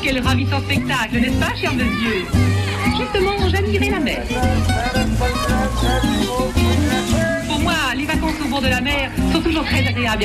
Quel ravissant spectacle, n'est-ce pas, cher monsieur Justement, j'admirais la mer. Pour moi, les vacances au bord de la mer toujours très agréables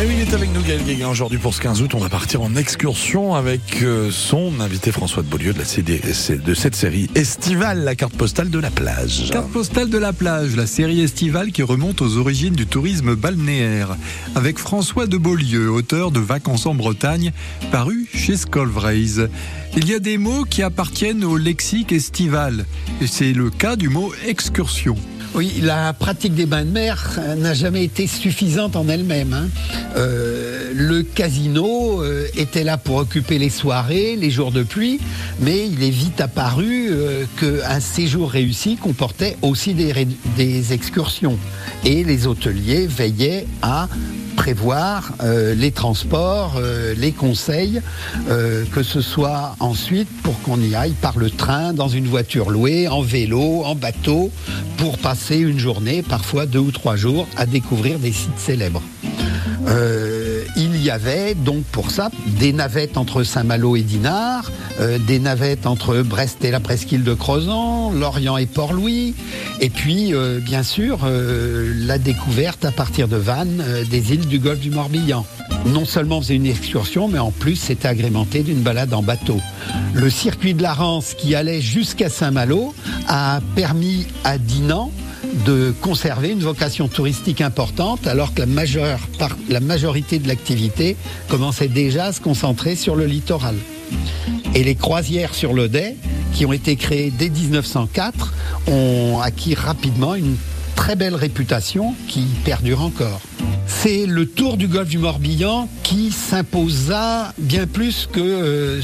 et oui, il est avec nous, Gaël Guéguin. Aujourd'hui, pour ce 15 août, on va partir en excursion avec euh, son invité François de Beaulieu de, la CD, de cette série estivale, la carte postale de la plage. Carte postale de la plage, la série estivale qui remonte aux origines du tourisme balnéaire. Avec François de Beaulieu, auteur de Vacances en Bretagne, paru chez Scolvraise. Il y a des mots qui appartiennent au lexique estival. Et c'est le cas du mot excursion. Oui, la pratique des bains de mer euh, n'a jamais été suffisante en elle-même. hein. Euh, le casino euh, était là pour occuper les soirées, les jours de pluie, mais il est vite apparu qu'un séjour réussi comportait aussi des excursions. Et les hôteliers veillaient à prévoir euh, les transports, euh, les conseils, euh, que ce soit ensuite pour qu'on y aille par le train, dans une voiture louée, en vélo, en bateau, pour passer une journée, parfois deux ou trois jours, à découvrir des sites célèbres. Il y avait donc pour ça des navettes entre Saint-Malo et Dinard, euh, des navettes entre Brest et la presqu'île de Crozon, Lorient et Port-Louis, et puis euh, bien sûr euh, la découverte à partir de Vannes des îles du golfe du Morbihan. Non seulement faisait une excursion, mais en plus c'était agrémenté d'une balade en bateau. Le circuit de la Rance qui allait jusqu'à Saint-Malo a permis à Dinan de conserver une vocation touristique importante alors que la, majeure la majorité de l'activité commençait déjà à se concentrer sur le littoral. Et les croisières sur l'Odet, qui ont été créées dès 1904, ont acquis rapidement une très belle réputation qui perdure encore. C'est le tour du golfe du Morbihan qui s'imposa bien plus que euh,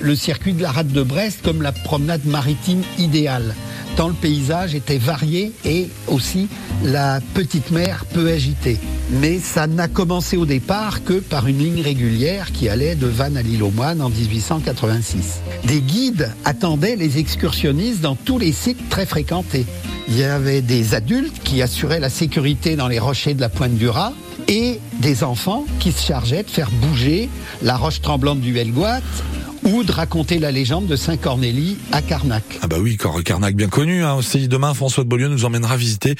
le circuit de la rade de Brest comme la promenade maritime idéale tant le paysage était varié et aussi la petite mer peu agitée. Mais ça n'a commencé au départ que par une ligne régulière qui allait de Vannes à l'île aux Moines en 1886. Des guides attendaient les excursionnistes dans tous les sites très fréquentés. Il y avait des adultes qui assuraient la sécurité dans les rochers de la Pointe du Raz et des enfants qui se chargeaient de faire bouger la roche tremblante du Helgoat ou de raconter la légende de Saint-Cornélie à Carnac. Ah bah oui, Carnac bien connu hein, aussi. Demain, François de Beaulieu nous emmènera visiter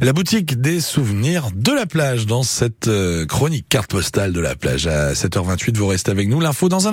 la boutique des souvenirs de la plage dans cette euh, chronique carte postale de la plage. À 7h28, vous restez avec nous. L'info dans un